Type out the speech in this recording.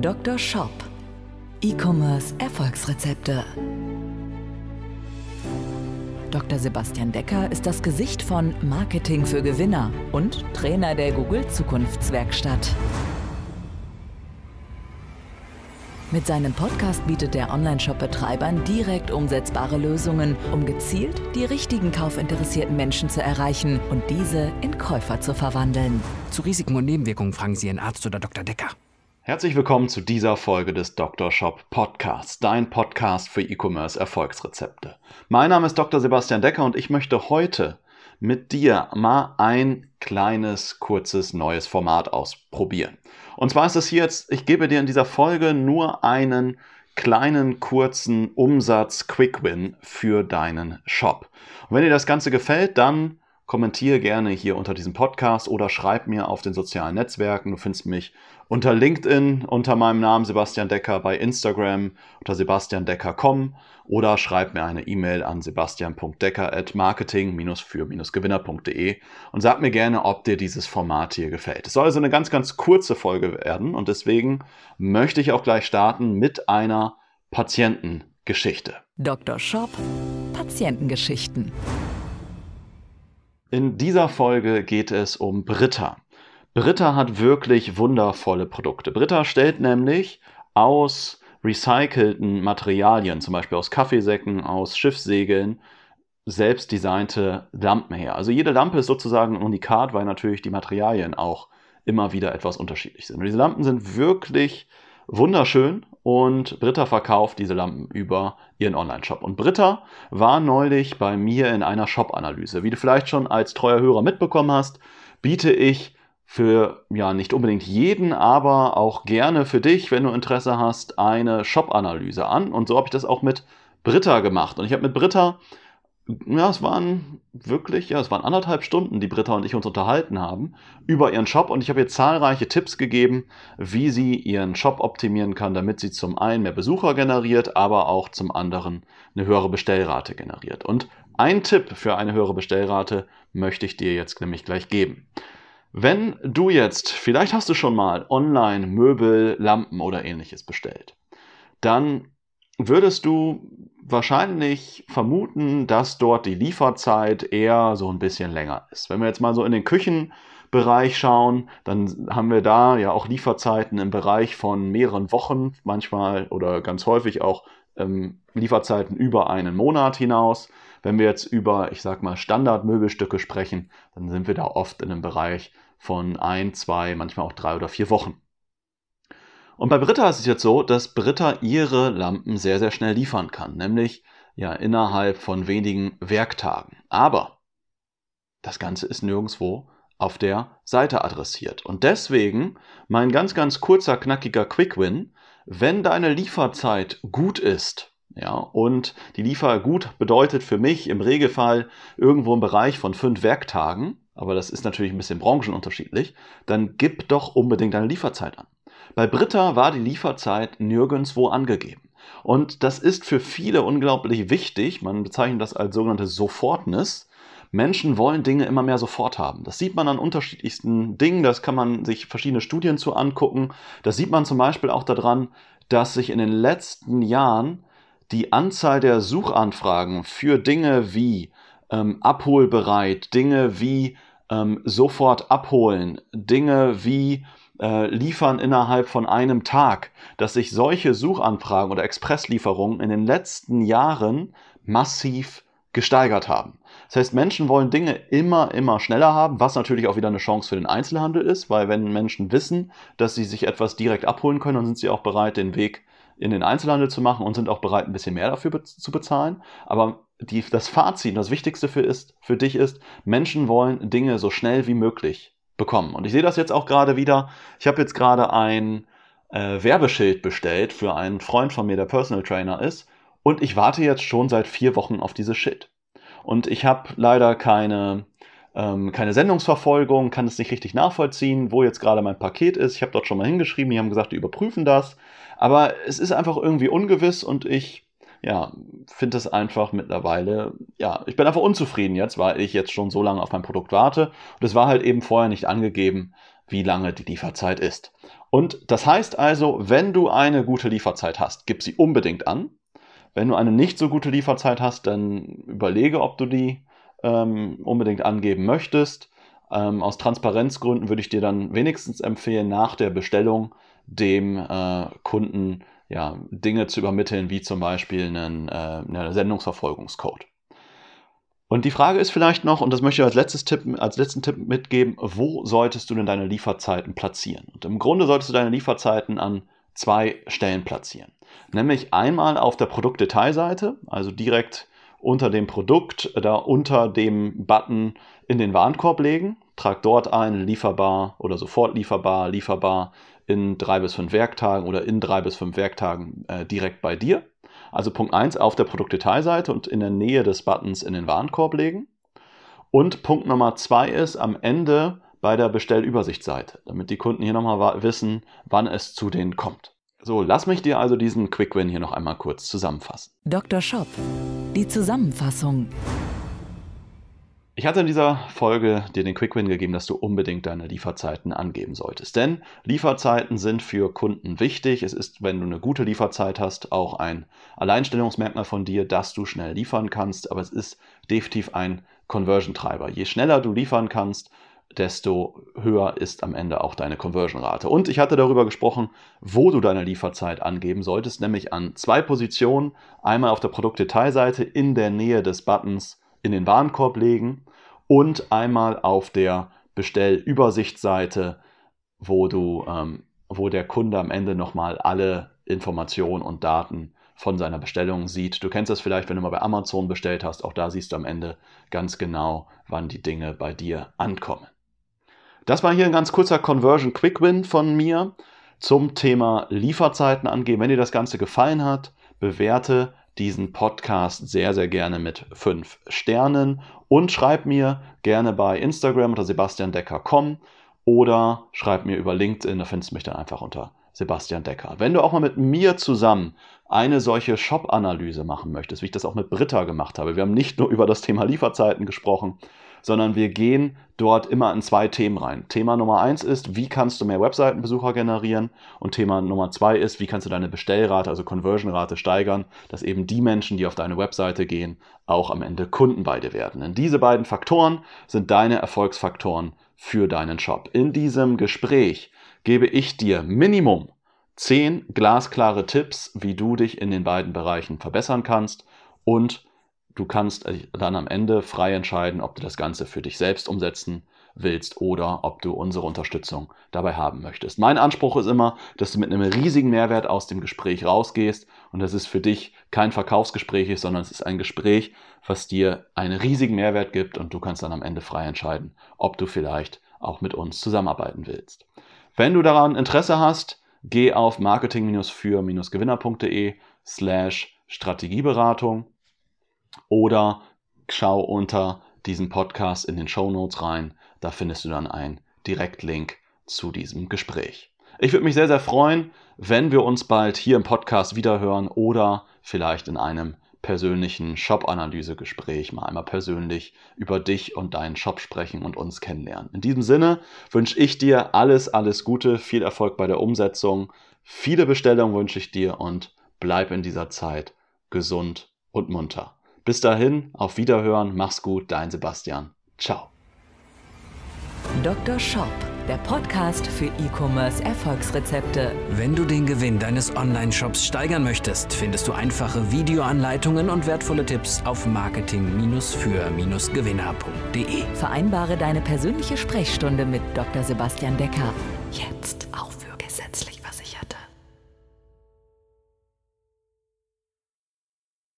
Dr. Shop. E-Commerce Erfolgsrezepte. Dr. Sebastian Decker ist das Gesicht von Marketing für Gewinner und Trainer der Google Zukunftswerkstatt. Mit seinem Podcast bietet der Online-Shop-Betreibern direkt umsetzbare Lösungen, um gezielt die richtigen kaufinteressierten Menschen zu erreichen und diese in Käufer zu verwandeln. Zu Risiken und Nebenwirkungen fragen Sie Ihren Arzt oder Dr. Decker. Herzlich willkommen zu dieser Folge des Dr. Shop Podcasts, dein Podcast für E-Commerce Erfolgsrezepte. Mein Name ist Dr. Sebastian Decker und ich möchte heute mit dir mal ein kleines, kurzes, neues Format ausprobieren. Und zwar ist es hier jetzt, ich gebe dir in dieser Folge nur einen kleinen, kurzen Umsatz-Quick-Win für deinen Shop. Und wenn dir das Ganze gefällt, dann kommentiere gerne hier unter diesem Podcast oder schreib mir auf den sozialen Netzwerken. Du findest mich unter LinkedIn unter meinem Namen Sebastian Decker, bei Instagram unter sebastiandecker.com oder schreib mir eine E-Mail an sebastian.decker at marketing-für-gewinner.de und sag mir gerne, ob dir dieses Format hier gefällt. Es soll also eine ganz, ganz kurze Folge werden und deswegen möchte ich auch gleich starten mit einer Patientengeschichte. Dr. Shop Patientengeschichten. In dieser Folge geht es um Britta. Britta hat wirklich wundervolle Produkte. Britta stellt nämlich aus recycelten Materialien, zum Beispiel aus Kaffeesäcken, aus Schiffssegeln, selbst designte Lampen her. Also jede Lampe ist sozusagen ein Unikat, weil natürlich die Materialien auch immer wieder etwas unterschiedlich sind. Und diese Lampen sind wirklich wunderschön und Britta verkauft diese Lampen über ihren Online-Shop. Und Britta war neulich bei mir in einer Shop-Analyse. Wie du vielleicht schon als treuer Hörer mitbekommen hast, biete ich für ja nicht unbedingt jeden, aber auch gerne für dich, wenn du Interesse hast, eine Shop-Analyse an. Und so habe ich das auch mit Britta gemacht. Und ich habe mit Britta ja, es waren wirklich, ja, es waren anderthalb Stunden, die Britta und ich uns unterhalten haben über ihren Shop und ich habe ihr zahlreiche Tipps gegeben, wie sie ihren Shop optimieren kann, damit sie zum einen mehr Besucher generiert, aber auch zum anderen eine höhere Bestellrate generiert. Und ein Tipp für eine höhere Bestellrate möchte ich dir jetzt nämlich gleich geben. Wenn du jetzt, vielleicht hast du schon mal online Möbel, Lampen oder ähnliches bestellt, dann würdest du wahrscheinlich vermuten, dass dort die Lieferzeit eher so ein bisschen länger ist. Wenn wir jetzt mal so in den Küchenbereich schauen, dann haben wir da ja auch Lieferzeiten im Bereich von mehreren Wochen, manchmal oder ganz häufig auch ähm, Lieferzeiten über einen Monat hinaus. Wenn wir jetzt über, ich sag mal, Standardmöbelstücke sprechen, dann sind wir da oft in einem Bereich von ein, zwei, manchmal auch drei oder vier Wochen. Und bei Britta ist es jetzt so, dass Britta ihre Lampen sehr, sehr schnell liefern kann, nämlich ja innerhalb von wenigen Werktagen. Aber das Ganze ist nirgendwo auf der Seite adressiert. Und deswegen mein ganz, ganz kurzer, knackiger Quick-Win. Wenn deine Lieferzeit gut ist, ja, und die Liefer gut bedeutet für mich im Regelfall irgendwo im Bereich von fünf Werktagen, aber das ist natürlich ein bisschen branchenunterschiedlich, dann gib doch unbedingt deine Lieferzeit an. Bei Britta war die Lieferzeit nirgendwo angegeben. Und das ist für viele unglaublich wichtig. Man bezeichnet das als sogenannte Sofortness. Menschen wollen Dinge immer mehr sofort haben. Das sieht man an unterschiedlichsten Dingen. Das kann man sich verschiedene Studien zu angucken. Das sieht man zum Beispiel auch daran, dass sich in den letzten Jahren die Anzahl der Suchanfragen für Dinge wie ähm, abholbereit, Dinge wie ähm, sofort abholen, Dinge wie äh, liefern innerhalb von einem Tag, dass sich solche Suchanfragen oder Expresslieferungen in den letzten Jahren massiv gesteigert haben. Das heißt, Menschen wollen Dinge immer, immer schneller haben, was natürlich auch wieder eine Chance für den Einzelhandel ist, weil wenn Menschen wissen, dass sie sich etwas direkt abholen können, dann sind sie auch bereit, den Weg in den Einzelhandel zu machen und sind auch bereit, ein bisschen mehr dafür be zu bezahlen. Aber die, das Fazit, das Wichtigste für, ist, für dich ist, Menschen wollen Dinge so schnell wie möglich bekommen. Und ich sehe das jetzt auch gerade wieder. Ich habe jetzt gerade ein äh, Werbeschild bestellt für einen Freund von mir, der Personal Trainer ist. Und ich warte jetzt schon seit vier Wochen auf dieses Schild. Und ich habe leider keine, ähm, keine Sendungsverfolgung, kann es nicht richtig nachvollziehen, wo jetzt gerade mein Paket ist. Ich habe dort schon mal hingeschrieben, die haben gesagt, die überprüfen das. Aber es ist einfach irgendwie ungewiss und ich ja, finde es einfach mittlerweile, ja, ich bin einfach unzufrieden jetzt, weil ich jetzt schon so lange auf mein Produkt warte. Und es war halt eben vorher nicht angegeben, wie lange die Lieferzeit ist. Und das heißt also, wenn du eine gute Lieferzeit hast, gib sie unbedingt an. Wenn du eine nicht so gute Lieferzeit hast, dann überlege, ob du die ähm, unbedingt angeben möchtest. Ähm, aus Transparenzgründen würde ich dir dann wenigstens empfehlen, nach der Bestellung dem äh, Kunden ja, Dinge zu übermitteln, wie zum Beispiel einen, äh, einen Sendungsverfolgungscode. Und die Frage ist vielleicht noch, und das möchte ich als, letztes Tipp, als letzten Tipp mitgeben, wo solltest du denn deine Lieferzeiten platzieren? Und im Grunde solltest du deine Lieferzeiten an zwei Stellen platzieren. Nämlich einmal auf der Produktdetailseite, also direkt unter dem Produkt, da unter dem Button in den Warenkorb legen. Trag dort ein, lieferbar oder sofort lieferbar, lieferbar in drei bis fünf Werktagen oder in drei bis fünf Werktagen äh, direkt bei dir. Also Punkt 1 auf der Produktdetailseite und in der Nähe des Buttons in den Warenkorb legen. Und Punkt Nummer 2 ist am Ende bei der Bestellübersichtsseite, damit die Kunden hier nochmal wissen, wann es zu denen kommt. So, lass mich dir also diesen Quick Win hier noch einmal kurz zusammenfassen. Dr. Shop, die Zusammenfassung. Ich hatte in dieser Folge dir den Quick Win gegeben, dass du unbedingt deine Lieferzeiten angeben solltest. Denn Lieferzeiten sind für Kunden wichtig. Es ist, wenn du eine gute Lieferzeit hast, auch ein Alleinstellungsmerkmal von dir, dass du schnell liefern kannst. Aber es ist definitiv ein Conversion-Treiber. Je schneller du liefern kannst, desto höher ist am Ende auch deine Conversion-Rate. Und ich hatte darüber gesprochen, wo du deine Lieferzeit angeben solltest, nämlich an zwei Positionen. Einmal auf der Produktdetailseite in der Nähe des Buttons in den Warenkorb legen und einmal auf der Bestellübersichtsseite, wo du, ähm, wo der Kunde am Ende nochmal alle Informationen und Daten von seiner Bestellung sieht. Du kennst das vielleicht, wenn du mal bei Amazon bestellt hast. Auch da siehst du am Ende ganz genau, wann die Dinge bei dir ankommen. Das war hier ein ganz kurzer Conversion Quick Win von mir zum Thema Lieferzeiten angehen. Wenn dir das Ganze gefallen hat, bewerte diesen Podcast sehr, sehr gerne mit fünf Sternen und schreib mir gerne bei Instagram unter sebastiandecker.com oder schreib mir über LinkedIn, da findest du mich dann einfach unter Sebastian Decker. Wenn du auch mal mit mir zusammen eine solche Shop-Analyse machen möchtest, wie ich das auch mit Britta gemacht habe, wir haben nicht nur über das Thema Lieferzeiten gesprochen, sondern wir gehen dort immer in zwei Themen rein. Thema Nummer eins ist, wie kannst du mehr Webseitenbesucher generieren? Und Thema Nummer zwei ist, wie kannst du deine Bestellrate, also Conversion-Rate steigern, dass eben die Menschen, die auf deine Webseite gehen, auch am Ende Kunden bei dir werden. Denn diese beiden Faktoren sind deine Erfolgsfaktoren für deinen Shop. In diesem Gespräch gebe ich dir Minimum zehn glasklare Tipps, wie du dich in den beiden Bereichen verbessern kannst und Du kannst dann am Ende frei entscheiden, ob du das Ganze für dich selbst umsetzen willst oder ob du unsere Unterstützung dabei haben möchtest. Mein Anspruch ist immer, dass du mit einem riesigen Mehrwert aus dem Gespräch rausgehst und dass es für dich kein Verkaufsgespräch ist, sondern es ist ein Gespräch, was dir einen riesigen Mehrwert gibt und du kannst dann am Ende frei entscheiden, ob du vielleicht auch mit uns zusammenarbeiten willst. Wenn du daran Interesse hast, geh auf marketing-für-gewinner.de slash Strategieberatung oder schau unter diesem Podcast in den Show Notes rein. Da findest du dann einen Direktlink zu diesem Gespräch. Ich würde mich sehr, sehr freuen, wenn wir uns bald hier im Podcast wiederhören oder vielleicht in einem persönlichen Shop-Analyse-Gespräch mal einmal persönlich über dich und deinen Shop sprechen und uns kennenlernen. In diesem Sinne wünsche ich dir alles, alles Gute, viel Erfolg bei der Umsetzung, viele Bestellungen wünsche ich dir und bleib in dieser Zeit gesund und munter. Bis dahin, auf Wiederhören, mach's gut, dein Sebastian. Ciao. Dr. Shop, der Podcast für E-Commerce Erfolgsrezepte. Wenn du den Gewinn deines Online-Shops steigern möchtest, findest du einfache Videoanleitungen und wertvolle Tipps auf marketing-für-gewinner.de. Vereinbare deine persönliche Sprechstunde mit Dr. Sebastian Decker jetzt auf